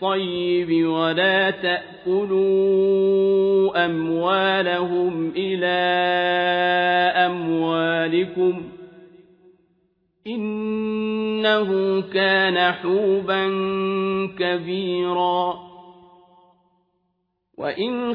بالطيب ولا تأكلوا أموالهم إلى أموالكم إنه كان حوبا كبيرا. وإن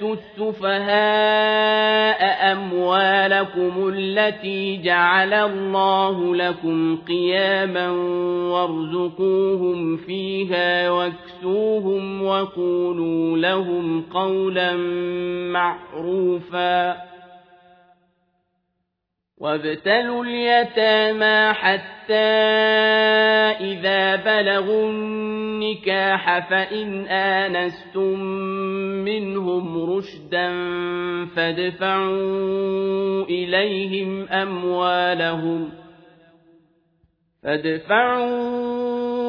تؤتوا السفهاء أموالكم التي جعل الله لكم قياما وارزقوهم فيها واكسوهم وقولوا لهم قولا معروفا وابتلوا اليتامى حتى إذا بلغوا النكاح فإن آنستم منهم رشدا فادفعوا إليهم أموالهم فادفعوا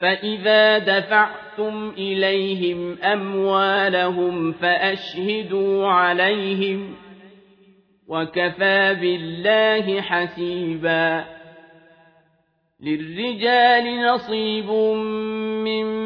فإذا دفعتم إليهم أموالهم فأشهدوا عليهم وكفى بالله حسيبا للرجال نصيب مما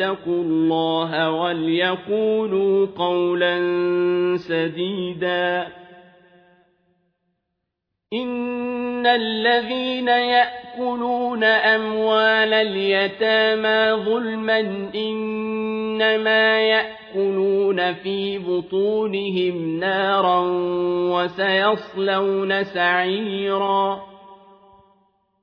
اتقوا الله وليقولوا قولا سديدا. إن الذين يأكلون أموال اليتامى ظلما إنما يأكلون في بطونهم نارا وسيصلون سعيرا.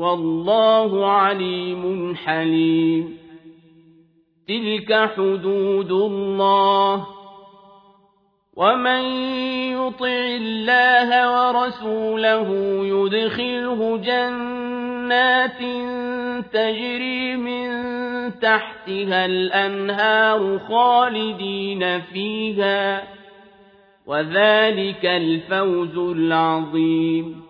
والله عليم حليم. تلك حدود الله. ومن يطع الله ورسوله يدخله جنات تجري من تحتها الأنهار خالدين فيها. وذلك الفوز العظيم.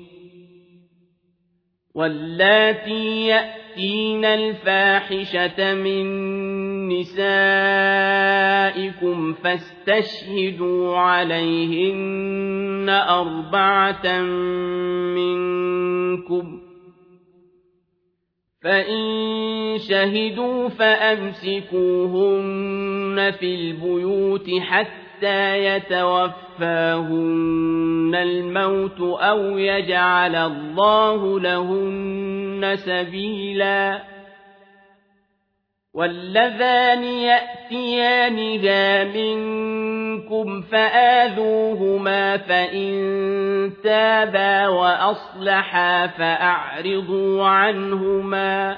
واللاتي يأتين الفاحشة من نسائكم فاستشهدوا عليهن أربعة منكم فإن شهدوا فأمسكوهن في البيوت حتى يتوفاهن الموت أو يجعل الله لهن سبيلاً واللذان يأتيانها منكم فآذوهما فإن تابا وأصلحا فأعرضوا عنهما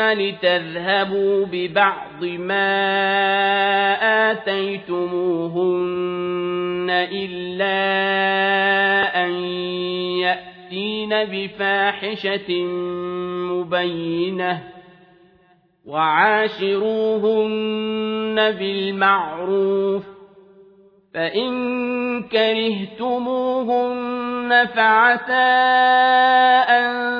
لتذهبوا ببعض ما آتيتموهن إلا أن يأتين بفاحشة مبينة وعاشروهن بالمعروف فإن كرهتموهن فعسى أن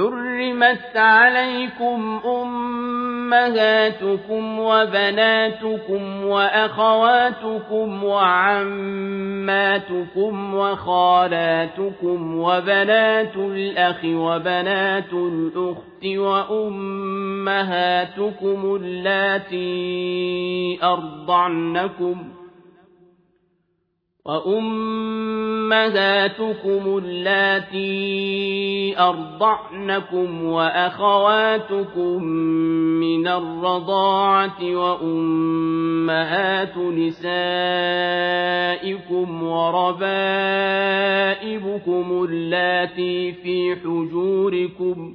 حرمت عليكم أمهاتكم وبناتكم وأخواتكم وعماتكم وخالاتكم وبنات الأخ وبنات الأخت وأمهاتكم اللاتي أرضعنكم وأمهاتكم اللاتي أرضعنكم وأخواتكم من الرضاعة وأمهات نسائكم وربائبكم اللاتي في حجوركم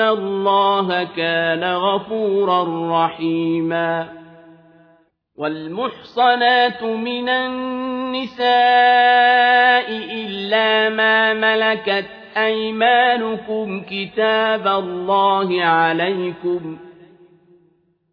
الله كان غفورا رحيما والمحصنات من النساء إلا ما ملكت أيمانكم كتاب الله عليكم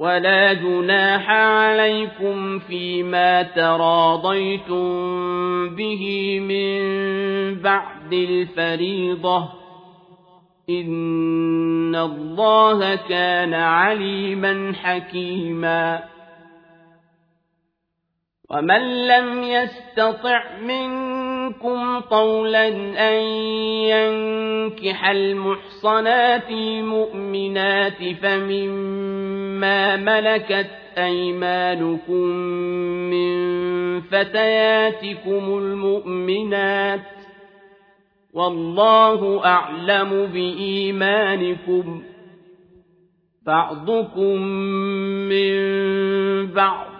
ولا جناح عليكم فيما تراضيتم به من بعد الفريضة. إن الله كان عليما حكيما. ومن لم يستطع منكم طولا أن ينكح المحصنات المؤمنات فمما ملكت أيمانكم من فتياتكم المؤمنات والله أعلم بإيمانكم بعضكم من بعض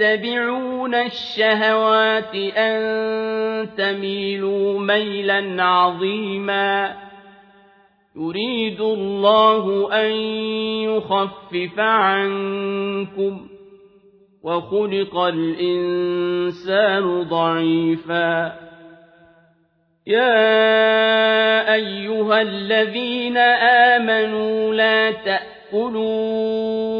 تتبعون الشهوات أن تميلوا ميلا عظيما يريد الله أن يخفف عنكم وخلق الإنسان ضعيفا يا أيها الذين آمنوا لا تأكلوا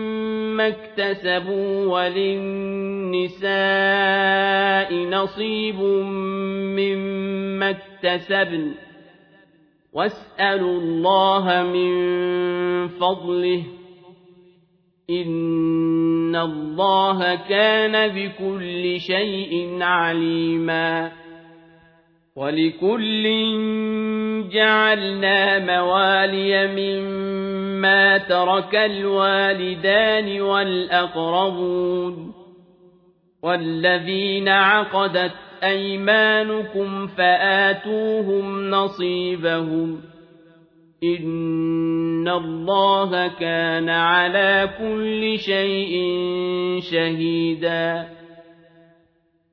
اكتسبوا وللنساء نصيب مما اكتسبن. واسألوا الله من فضله. إن الله كان بكل شيء عليما. ولكل جعلنا موالي مما ترك الوالدان والأقربون والذين عقدت أيمانكم فآتوهم نصيبهم إن الله كان على كل شيء شهيدا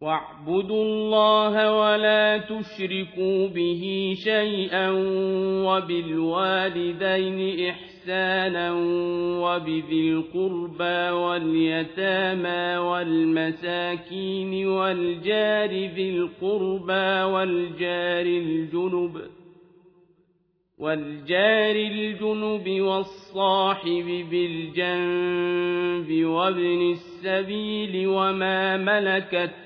واعبدوا الله ولا تشركوا به شيئا وبالوالدين إحسانا وبذي القربى واليتامى والمساكين والجار ذي القربى والجار الجنب والجار الجنب والصاحب بالجنب وابن السبيل وما ملكت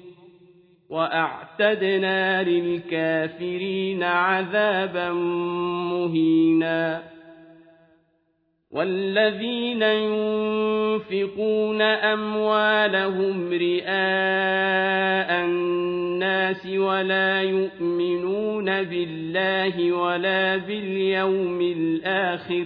وأعتدنا للكافرين عذابا مهينا والذين ينفقون أموالهم رئاء الناس ولا يؤمنون بالله ولا باليوم الآخر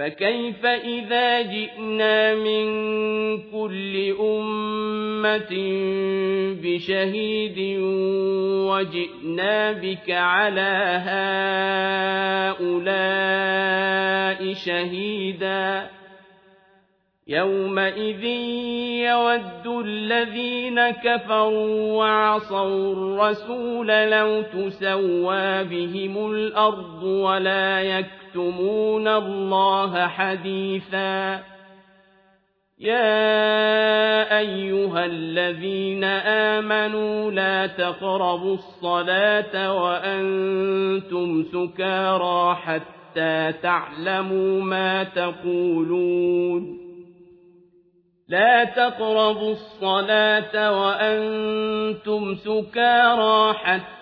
فكيف إذا جئنا من كل أمة بشهيد وجئنا بك على هؤلاء شهيداً يومئذ يود الذين كفروا وعصوا الرسول لو تسوى بهم الأرض ولا يكتمون الله حديثا. يا أيها الذين آمنوا لا تقربوا الصلاة وأنتم سكارى حتى تعلموا ما تقولون. لا تقربوا الصلاة وأنتم سكارى حتى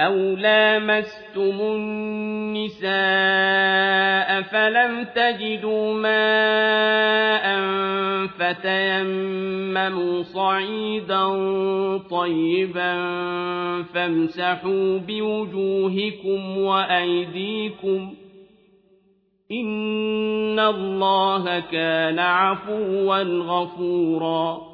أو لامستم النساء فلم تجدوا ماء فتيمموا صعيدا طيبا فامسحوا بوجوهكم وأيديكم إن الله كان عفوا غفورا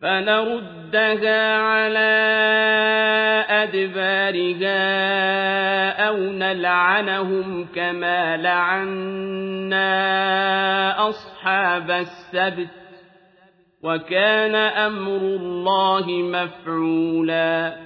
فنردها على أدبارها أو نلعنهم كما لعنا أصحاب السبت وكان أمر الله مفعولا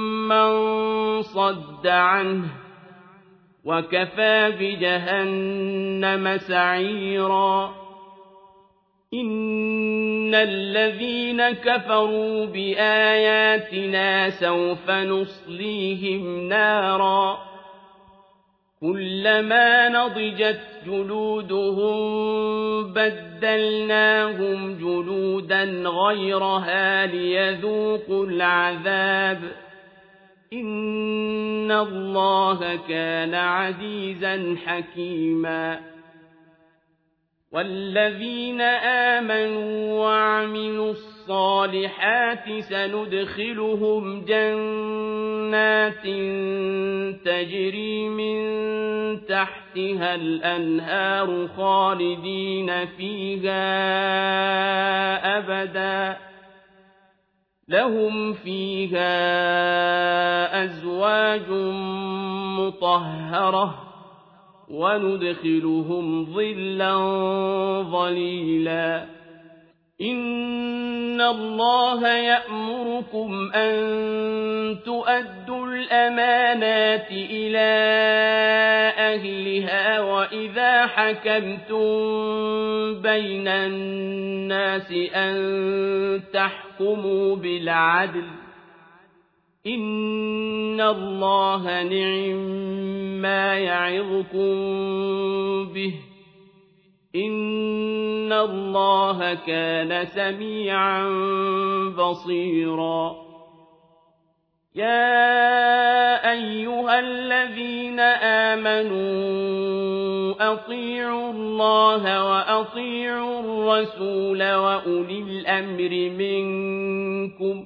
من صد عنه وكفى بجهنم سعيرا. إن الذين كفروا بآياتنا سوف نصليهم نارا. كلما نضجت جلودهم بدلناهم جلودا غيرها ليذوقوا العذاب. إن الله كان عزيزا حكيما والذين آمنوا وعملوا الصالحات سندخلهم جنات تجري من تحتها الأنهار خالدين فيها أبداً لهم فيها أزواج مطهرة وندخلهم ظلا ظليلا إن الله يأمركم أن تؤدوا الأمانات إلى أهلها وإذا حكمتم بين الناس أن تحكموا بالعدل إن الله نعم ما يعظكم به إن الله كان سميعا بصيرا يا أيها الذين آمنوا أطيعوا الله وأطيعوا الرسول وأولي الأمر منكم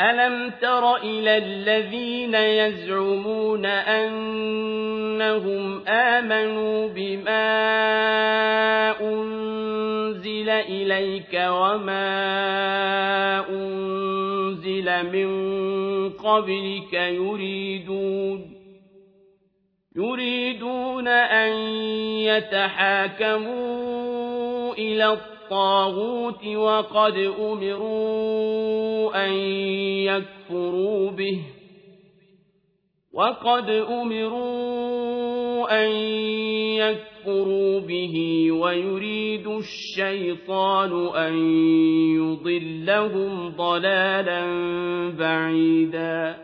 ألم تر إلى الذين يزعمون أنهم آمنوا بما أنزل إليك وما أنزل من قبلك يريدون يريدون أن يتحاكموا إلى الطاغوت وقد أمروا أن يكفروا به وقد أمروا أن يكفروا به ويريد الشيطان أن يضلهم ضلالا بعيدا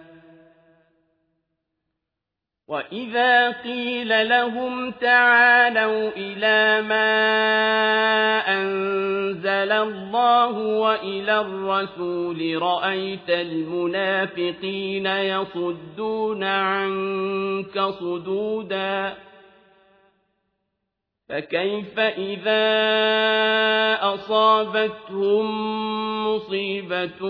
وإذا قيل لهم تعالوا إلى ما أنزل الله وإلى الرسول رأيت المنافقين يصدون عنك صدودا فكيف إذا أصابتهم مصيبة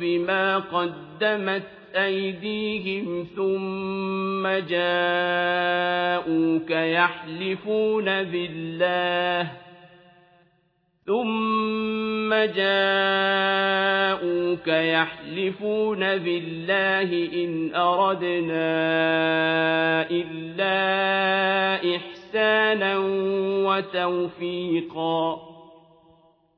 بما قدمت أيديهم ثم جاءوك يحلفون بالله ثم جاءوك يحلفون بالله إن أردنا إلا إحسانا وتوفيقا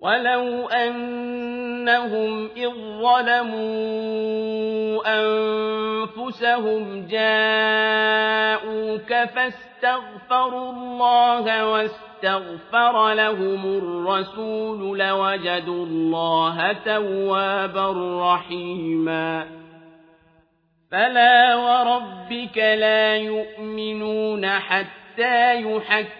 ولو أنهم إذ ظلموا أنفسهم جاءوك فاستغفروا الله واستغفر لهم الرسول لوجدوا الله توابا رحيما فلا وربك لا يؤمنون حتى حتى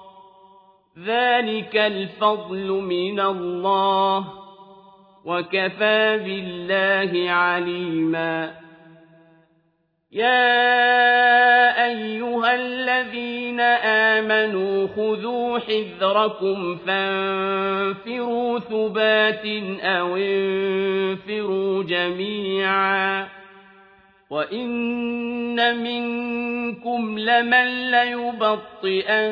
ذلك الفضل من الله وكفى بالله عليما يا أيها الذين آمنوا خذوا حذركم فانفروا ثبات أو انفروا جميعا وإن منكم لمن ليبطئن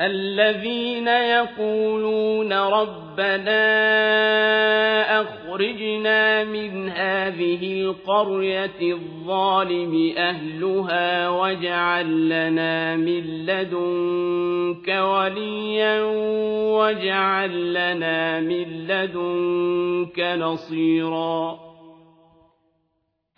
الذين يقولون ربنا أخرجنا من هذه القرية الظالم أهلها واجعل لنا من لدنك وليا واجعل لنا من لدنك نصيراً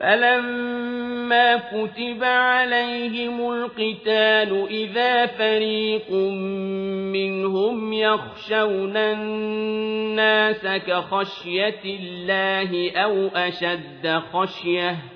فَلَمَّا كُتِبَ عَلَيْهِمُ الْقِتَالُ إِذَا فَرِيقٌ مِّنْهُمْ يَخْشَوْنَ النَّاسَ كَخَشْيَةِ اللَّهِ أَوْ أَشَدَّ خَشْيَةً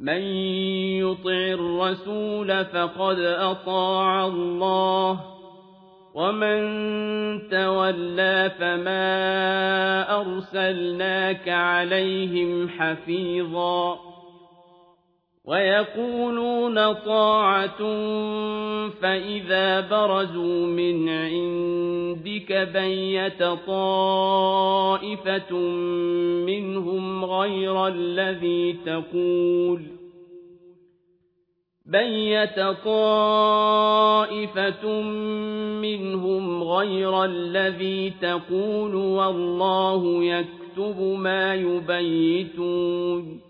مَّن يُطِعِ الرَّسُولَ فَقَدْ أَطَاعَ اللَّهَ وَمَن تَوَلَّىٰ فَمَا أَرْسَلْنَاكَ عَلَيْهِمْ حَفِيظًا. وَيَقُولُونَ طَاعَةٌ فَإِذَا بَرَزُوا مِنْ عِندِكَ بَيَّتَ طَائِفَةٌ مِّنْهُمْ غَيْرَ الَّذِي تَقُولُ بَيَّتَ طَائِفَةٌ مِّنْهُمْ غَيْرَ الَّذِي تَقُولُ وَاللَّهُ يَكْتُبُ مَا يُبَيِّتُونَ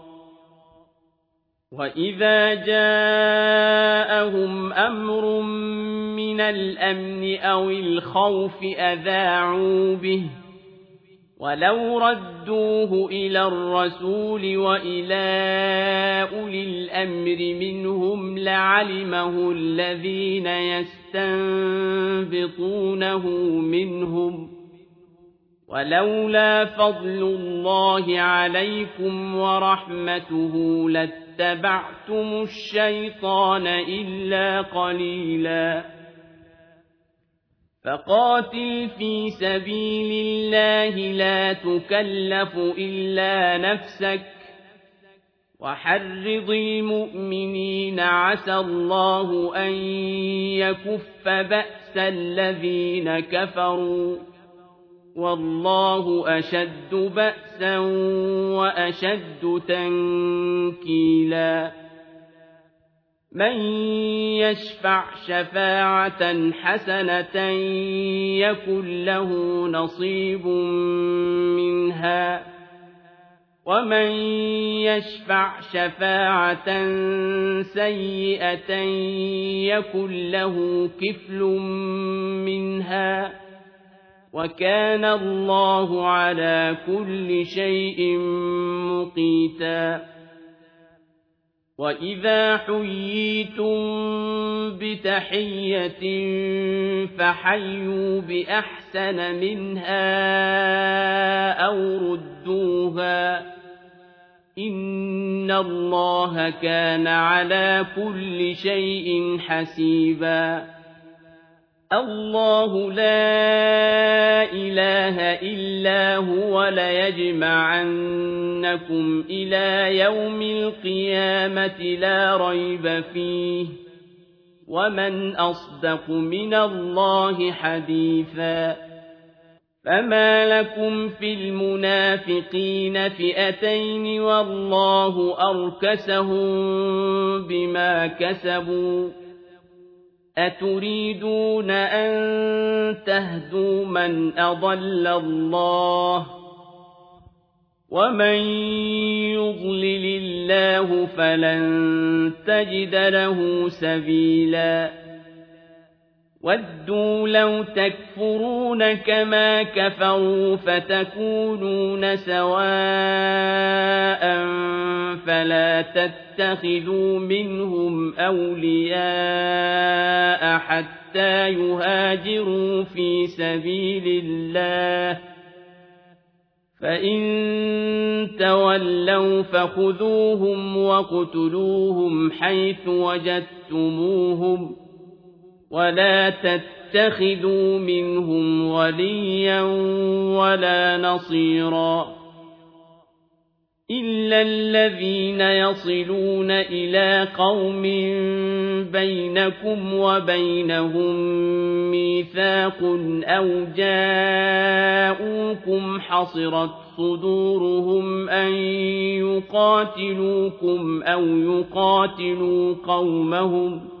وَإِذَا جَاءَهُمْ أَمْرٌ مِّنَ الْأَمْنِ أَوِ الْخَوْفِ أَذَاعُوا بِهِ وَلَوْ رَدُّوهُ إِلَى الرَّسُولِ وَإِلَىٰ أُولِي الْأَمْرِ مِنْهُمْ لَعَلِمَهُ الَّذِينَ يَسْتَنبِطُونَهُ مِنْهُمْ ۗ وَلَوْلَا فَضْلُ اللَّهِ عَلَيْكُمْ وَرَحْمَتُهُ لَاتَّبَعْتُمُ الشَّيْطَانَ إِلَّا قَلِيلًا فَقَاتِلْ فِي سَبِيلِ اللَّهِ لَا تُكَلَّفُ إِلَّا نَفْسَكَ وَحَرِّضِ الْمُؤْمِنِينَ ۖ عَسَى اللَّهُ أَن يَكُفَّ بَأْسَ الَّذِينَ كَفَرُوا ۚ وَاللَّهُ أَشَدُّ بَأْسًا وَأَشَدُّ تَنكِيلًا مَّن يَشْفَعْ شَفَاعَةً حَسَنَةً يَكُن لَّهُ نَصِيبٌ مِّنْهَا ۖ وَمَن يَشْفَعْ شَفَاعَةً سَيِّئَةً يَكُن لَّهُ كِفْلٌ مِّنْهَا ۗ وَكَانَ اللَّهُ عَلَىٰ كُلِّ شَيْءٍ مُّقِيتًا. وَإِذَا حُيِّيتُم بِتَحِيَّةٍ فَحَيُّوا بِأَحْسَنَ مِنْهَا أَوْ رُدُّوهَا ۗ. إن الله كان على كل شيء حسيبا. الله لا إله إلا هو ليجمعنكم إلى يوم القيامة لا ريب فيه ومن أصدق من الله حديثا فما لكم في المنافقين فئتين والله أركسهم بما كسبوا أتريدون أن تهدوا من أضل الله ومن يضلل الله فلن تجد له سبيلاً وَدُّوا لَوْ تَكْفُرُونَ كَمَا كَفَرُوا فَتَكُونُونَ سَوَاءً فَلَا تَتَّخِذُوا مِنْهُمْ أَوْلِيَاءَ حَتَّى يُهَاجِرُوا فِي سَبِيلِ اللَّهِ فَإِن تَوَلَّوْا فَخُذُوهُمْ وَاقْتُلُوهُمْ حَيْثُ وَجَدتُّمُوهُمْ ولا تتخذوا منهم وليا ولا نصيرا إلا الذين يصلون إلى قوم بينكم وبينهم ميثاق أو جاءوكم حصرت صدورهم أن يقاتلوكم أو يقاتلوا قومهم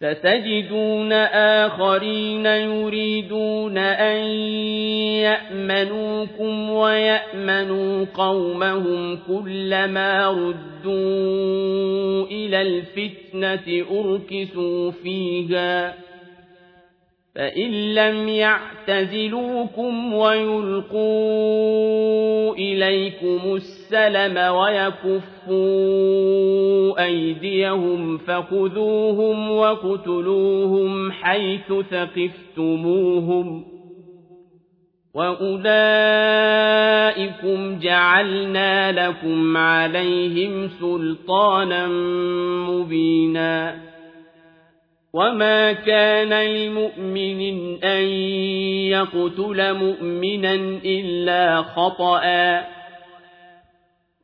ستجدون آخرين يريدون أن يأمنوكم ويأمنوا قومهم كلما ردوا إلى الفتنة أركسوا فيها فإن لم يعتزلوكم ويلقوا إليكم السلم ويكفوا أيديهم فخذوهم وقتلوهم حيث ثقفتموهم وأولئكم جعلنا لكم عليهم سلطانا مبينا وما كان لمؤمن أن يقتل مؤمنا إلا خطأ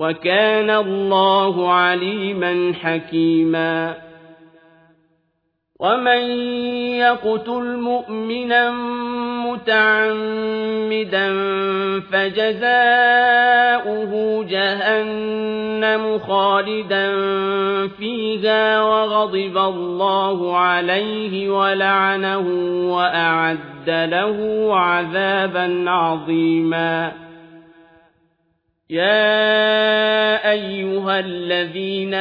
وكان الله عليما حكيما. ومن يقتل مؤمنا متعمدا فجزاؤه جهنم خالدا فيها وغضب الله عليه ولعنه وأعد له عذابا عظيما. يا أيها الذين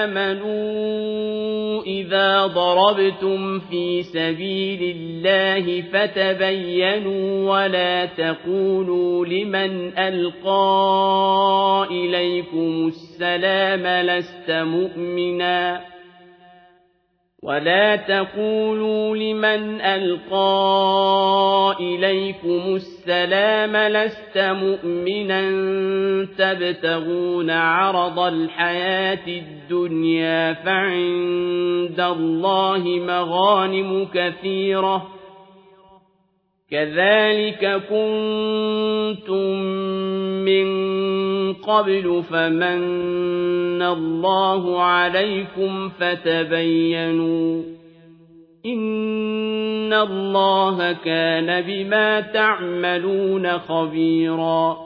آمنوا إذا ضربتم في سبيل الله فتبينوا ولا تقولوا لمن ألقى إليكم السلام لست مؤمناً ولا تقولوا لمن ألقى إليكم السلام لست مؤمنا تبتغون عرض الحياة الدنيا فعند الله مغانم كثيرة كذلك كنتم من قبل فمن الله عليكم فتبينوا إن الله كان بما تعملون خبيراً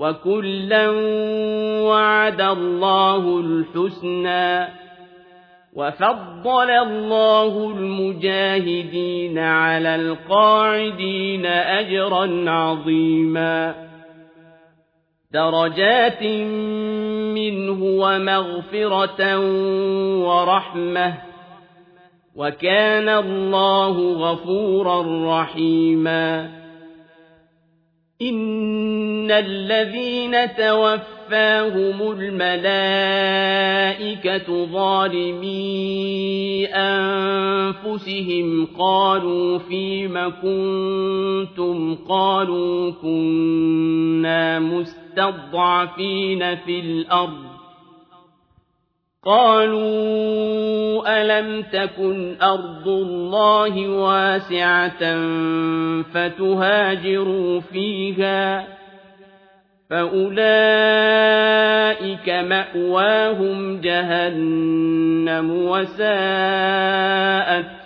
وكلا وعد الله الحسنى وفضل الله المجاهدين على القاعدين أجرا عظيما درجات منه ومغفرة ورحمة وكان الله غفورا رحيما إن الذين توفاهم الملائكة ظالمي أنفسهم قالوا فيم كنتم قالوا كنا مستضعفين في الأرض قالوا ألم تكن أرض الله واسعة فتهاجروا فيها فأولئك مأواهم جهنم وساءت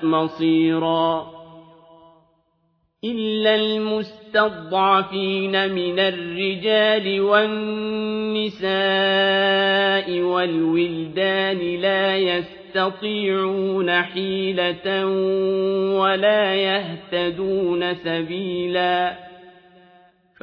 مصيراً إلا المستضعفين من الرجال والنساء والولدان لا يستطيعون حيلة ولا يهتدون سبيلا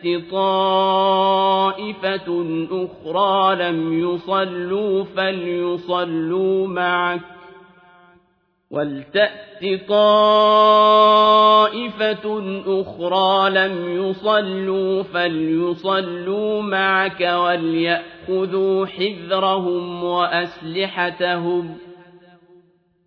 ولتأت طائفة أخرى لم يصلوا فليصلوا معك ولتأت طائفة أخرى لم يصلوا فليصلوا معك وليأخذوا حذرهم وأسلحتهم ۖ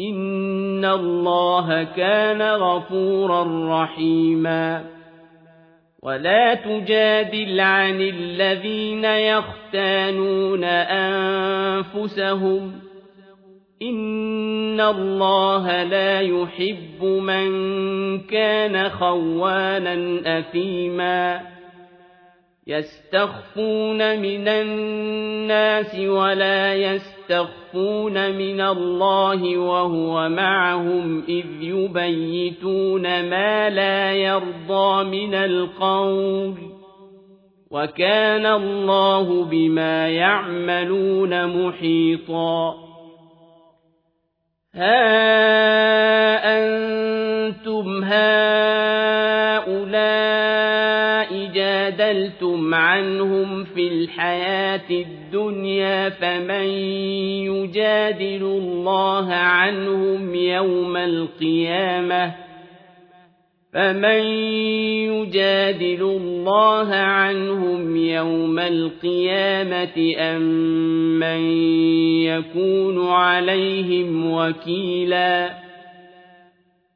إن الله كان غفورا رحيما ولا تجادل عن الذين يختانون أنفسهم إن الله لا يحب من كان خوانا أثيما يستخفون من الناس ولا يستخفون من الله وهو معهم إذ يبيتون ما لا يرضى من القول وكان الله بما يعملون محيطا ها أنتم هؤلاء جادلتم عنهم في الحياة الدنيا فمن يجادل الله عنهم يوم القيامة؟ فمن يجادل الله عنهم يوم القيامة أم من يكون عليهم وكيلا؟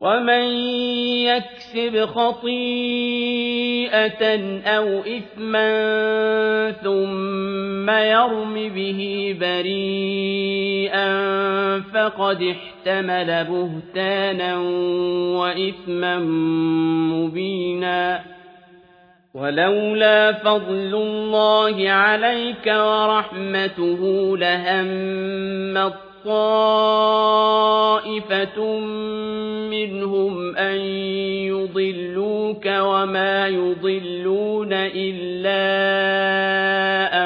ومن يكسب خطيئة أو إثما ثم يرم به بريئا فقد احتمل بهتانا وإثما مبينا ولولا فضل الله عليك ورحمته لهمت طائفة منهم أن يضلوك وما يضلون إلا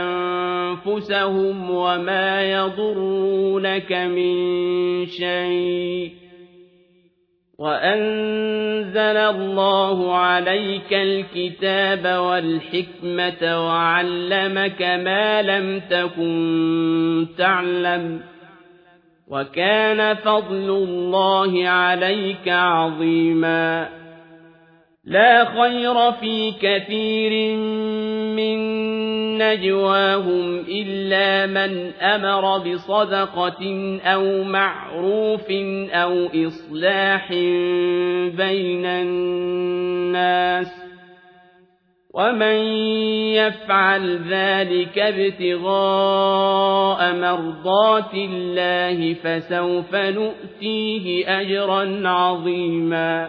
أنفسهم وما يضرونك من شيء وأنزل الله عليك الكتاب والحكمة وعلمك ما لم تكن تعلم وكان فضل الله عليك عظيما. لا خير في كثير من نجواهم إلا من أمر بصدقة أو معروف أو إصلاح بين الناس. ومن يفعل ذلك ابتغاء مرضات الله فسوف نؤتيه أجرا عظيما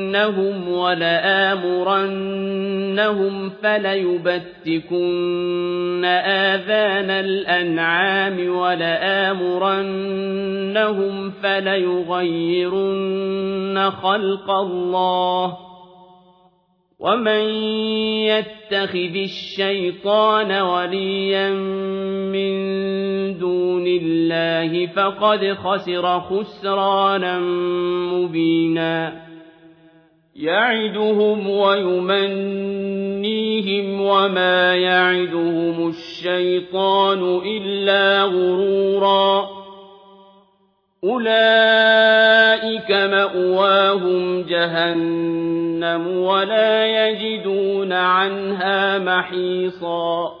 ولأمنينهم ولآمرنهم فليبتكن آذان الأنعام ولآمرنهم فليغيرن خلق الله ومن يتخذ الشيطان وليا من دون الله فقد خسر خسرانا مبينا يعدهم ويمنيهم وما يعدهم الشيطان إلا غرورا. أولئك مأواهم جهنم ولا يجدون عنها محيصا.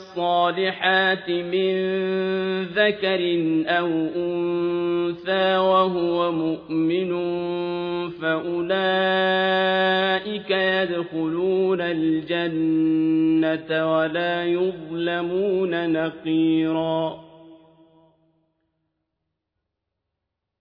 من ذكر أو أنثى وهو مؤمن فأولئك يدخلون الجنة ولا يظلمون نقيراً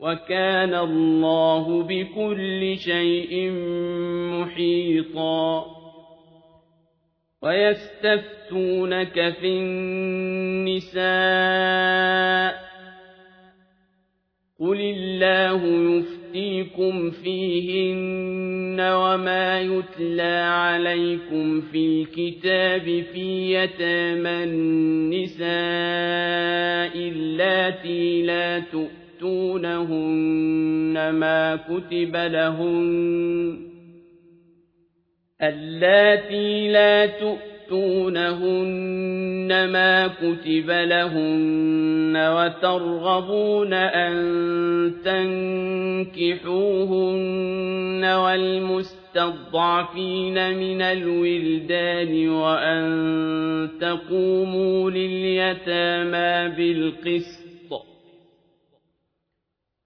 وكان الله بكل شيء محيطا. ويستفتونك في النساء. قل الله يفتيكم فيهن وما يتلى عليكم في الكتاب في يتامى النساء اللاتي لا تؤمنون تؤتونهن ما كتب لهن اللاتي لا تؤتونهن ما كتب لهن وترغبون أن تنكحوهن والمستضعفين من الولدان وأن تقوموا لليتامى بالقسط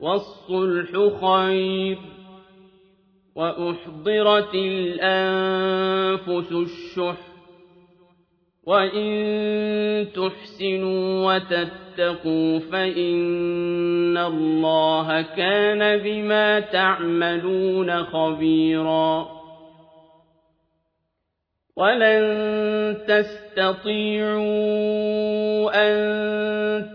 والصلح خير وأحضرت الأنفس الشح وإن تحسنوا وتتقوا فإن الله كان بما تعملون خبيرا ولن تستطيعوا أن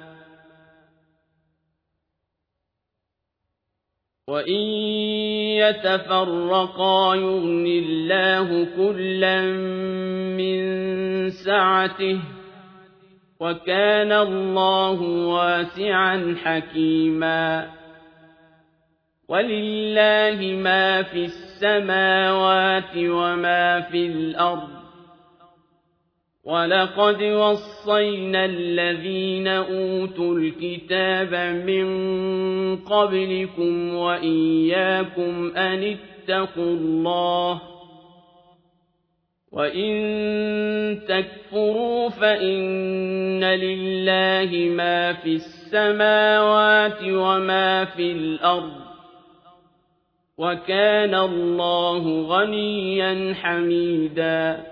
وإن يتفرقا يغن الله كلا من سعته وكان الله واسعا حكيما ولله ما في السماوات وما في الأرض ولقد وصينا الذين أوتوا الكتاب من قبلكم وإياكم أن اتقوا الله وإن تكفروا فإن لله ما في السماوات وما في الأرض وكان الله غنيا حميدا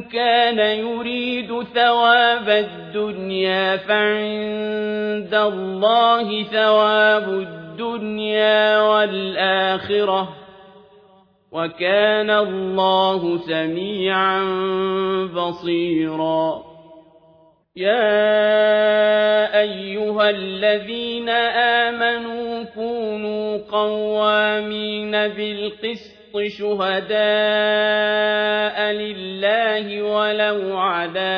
كان يريد ثواب الدنيا فعند الله ثواب الدنيا والآخرة وكان الله سميعا بصيرا. يا أيها الذين آمنوا كونوا قوامين بالقسط القسط شهداء لله ولو على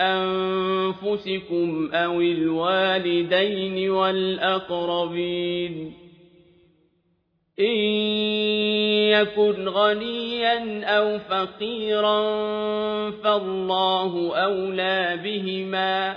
أنفسكم أو الوالدين والأقربين إن يكن غنيا أو فقيرا فالله أولى بهما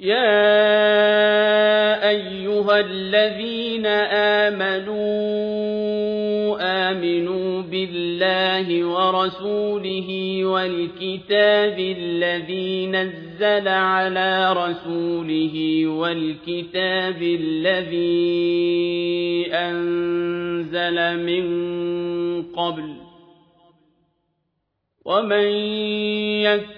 يا أيها الذين آمنوا آمنوا بالله ورسوله والكتاب الذي نزل على رسوله والكتاب الذي أنزل من قبل ومن يكفر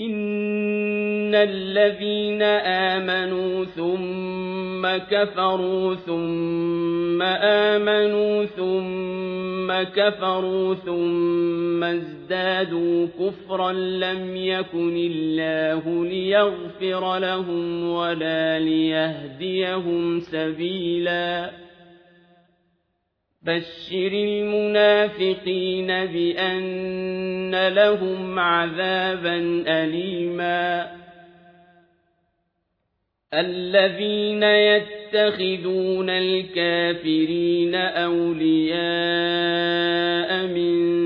إن الذين آمنوا ثم كفروا ثم آمنوا ثم كفروا ثم ازدادوا كفرا لم يكن الله ليغفر لهم ولا ليهديهم سبيلا بشر المنافقين بأن لهم عذابا أليما الذين يتخذون الكافرين أولياء من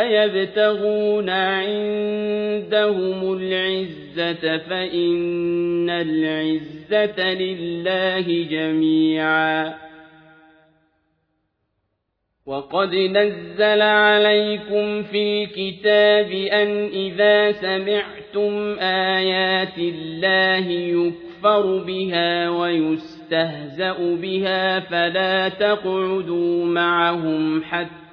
أيبتغون عندهم العزة فإن العزة لله جميعا. وقد نزل عليكم في الكتاب أن إذا سمعتم آيات الله يكفر بها ويستهزأ بها فلا تقعدوا معهم حتى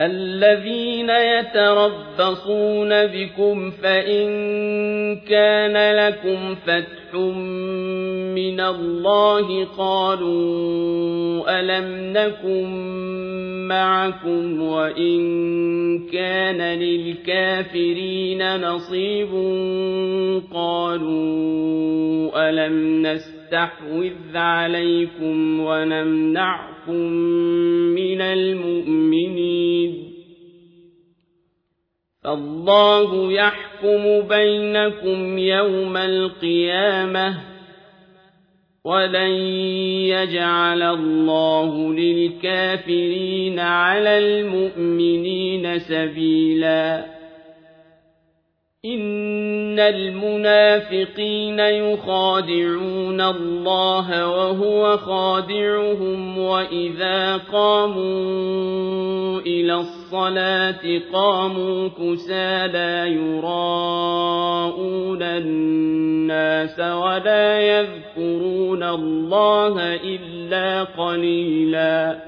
الذين يتربصون بكم فإن كان لكم فتح من الله قالوا ألم نكن معكم وإن كان للكافرين نصيب قالوا ألم نستحوذ عليكم ونمنعكم من المؤمنين. فالله يحكم بينكم يوم القيامة ولن يجعل الله للكافرين على المؤمنين سبيلا. إن المنافقين يخادعون الله وهو خادعهم وإذا قاموا إلى الصلاة قاموا كسالى يراءون الناس ولا يذكرون الله إلا قليلا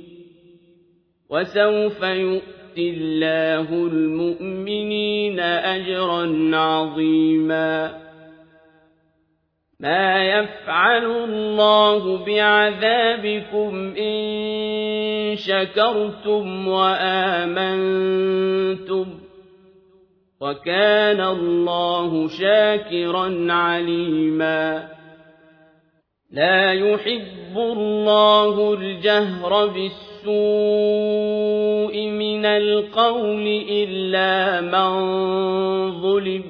وسوف يؤتي الله المؤمنين أجرا عظيما. ما يفعل الله بعذابكم إن شكرتم وآمنتم وكان الله شاكرا عليما. لا يحب الله الجهر بالسوء من القول إلا من ظلم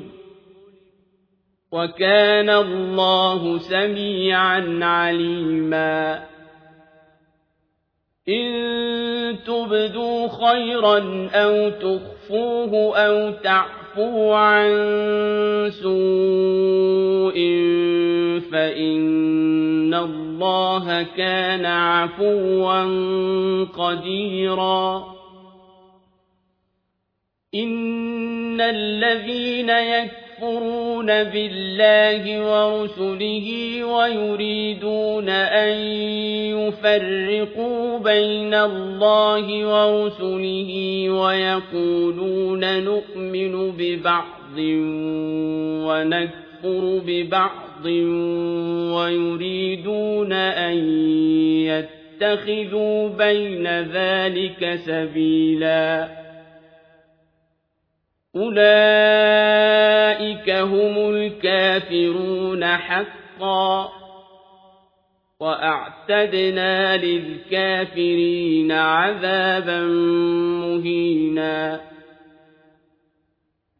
وكان الله سميعا عليما. إن تبدوا خيرا أو تخفوه أو تعفوا عن سوء فإن الله كان عفوا قديرا. إن الذين يكفرون بالله ورسله ويريدون أن يفرقوا بين الله ورسله ويقولون نؤمن ببعض ونكفر ببعض ويريدون أن يتخذوا بين ذلك سبيلا أولئك هم الكافرون حقا وأعتدنا للكافرين عذابا مهينا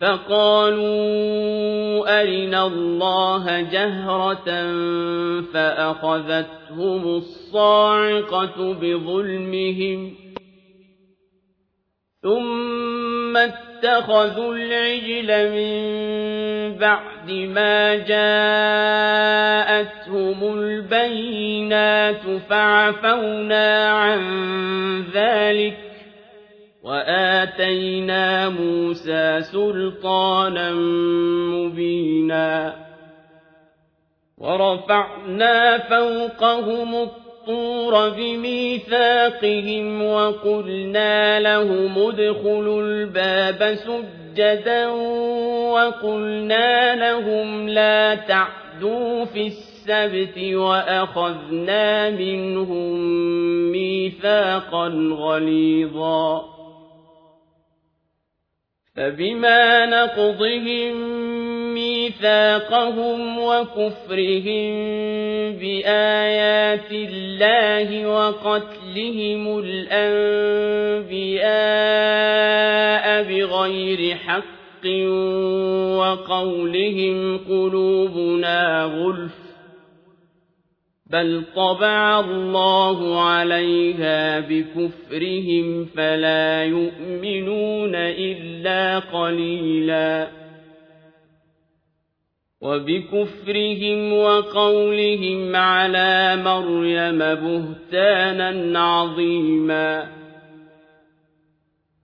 فقالوا أرنا الله جهرة فأخذتهم الصاعقة بظلمهم ثم اتخذوا العجل من بعد ما جاءتهم البينات فعفونا عن ذلك وآتينا موسى سلطانا مبينا ورفعنا فوقهم الطور بميثاقهم وقلنا لهم ادخلوا الباب سجدا وقلنا لهم لا تعدوا في السبت وأخذنا منهم ميثاقا غليظا فبما نقضهم ميثاقهم وكفرهم بآيات الله وقتلهم الأنبياء بغير حق وقولهم قلوبنا غلف بل طبع الله عليها بكفرهم فلا يؤمنون إلا قليلا وبكفرهم وقولهم على مريم بهتانا عظيما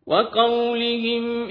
وقولهم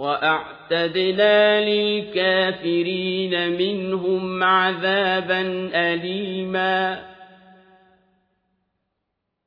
وأعتدنا للكافرين منهم عذابا أليما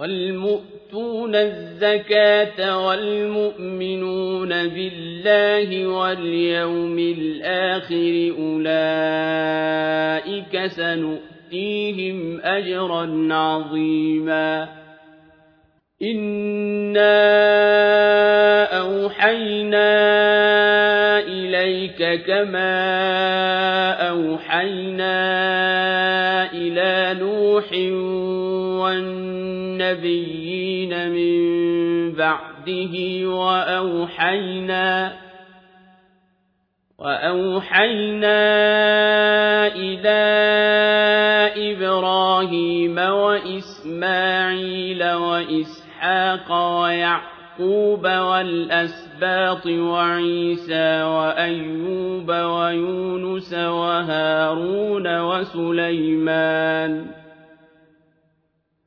والمؤتون الزكاة والمؤمنون بالله واليوم الآخر أولئك سنؤتيهم أجرا عظيما إنا أوحينا إليك كما أوحينا إلى نوح والنبيين من بعده وأوحينا وأوحينا إلى إبراهيم وإسماعيل وإسحاق ويعقوب والأسباط وعيسى وأيوب ويونس وهارون وسليمان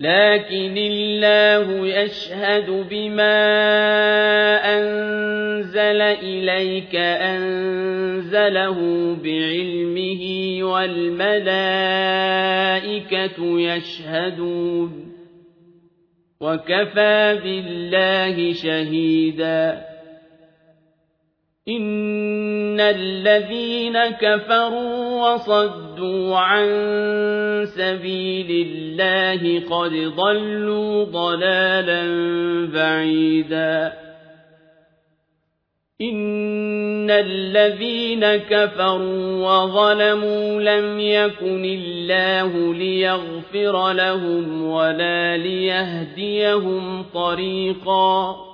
لكن الله يشهد بما أنزل إليك أنزله بعلمه والملائكة يشهدون وكفى بالله شهيدا إن الذين كفروا وصدوا عن سبيل الله قد ضلوا ضلالا بعيدا إن الذين كفروا وظلموا لم يكن الله ليغفر لهم ولا ليهديهم طريقا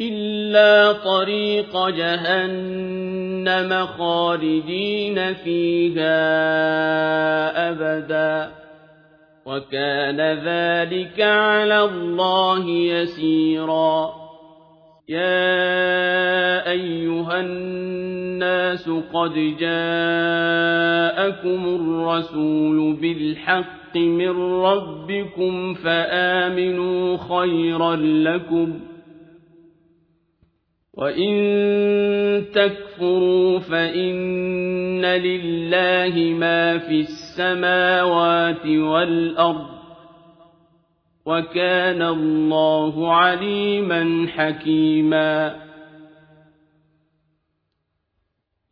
إلا طريق جهنم خالدين فيها أبدا وكان ذلك على الله يسيرا يا أيها الناس قد جاءكم الرسول بالحق من ربكم فآمنوا خيرا لكم وإن تكفروا فإن لله ما في السماوات والأرض وكان الله عليما حكيما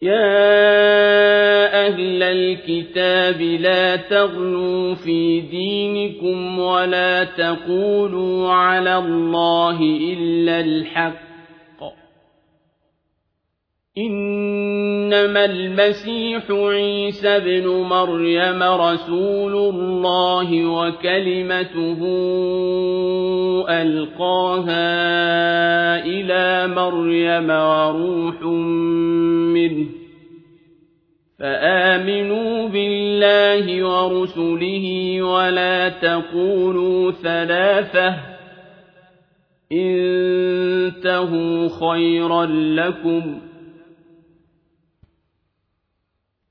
يا أهل الكتاب لا تغلوا في دينكم ولا تقولوا على الله إلا الحق إنما المسيح عيسى بن مريم رسول الله وكلمته ألقاها إلى مريم وروح منه فآمنوا بالله ورسله ولا تقولوا ثلاثة انتهوا خيرا لكم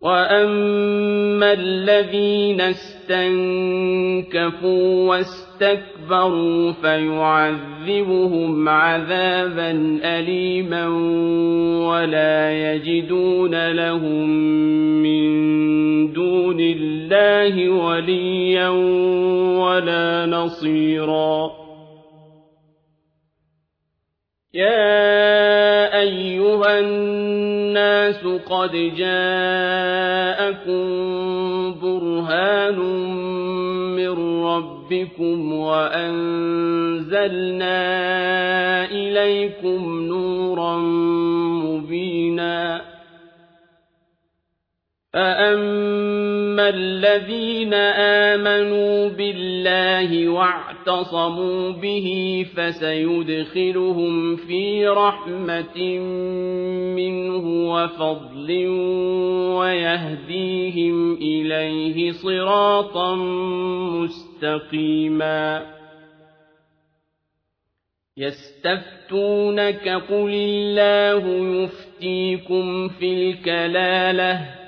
وأما الذين استنكفوا واستكبروا فيعذبهم عذابا أليما ولا يجدون لهم من دون الله وليا ولا نصيرا يا أيها الناس قد جاءكم برهان من ربكم وأنزلنا إليكم نورا مبينا فأما الذين آمنوا بالله واعتصموا به فسيدخلهم في رحمة منه وفضل ويهديهم إليه صراطا مستقيما. يستفتونك قل الله يفتيكم في الكلالة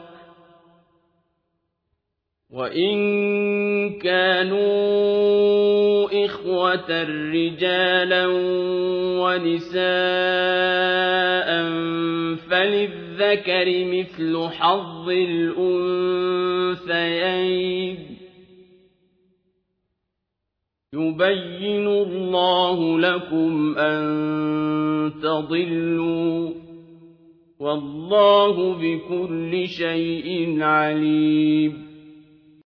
وإن كانوا إخوة رجالا ونساء فللذكر مثل حظ الأنثيين يبين الله لكم أن تضلوا والله بكل شيء عليم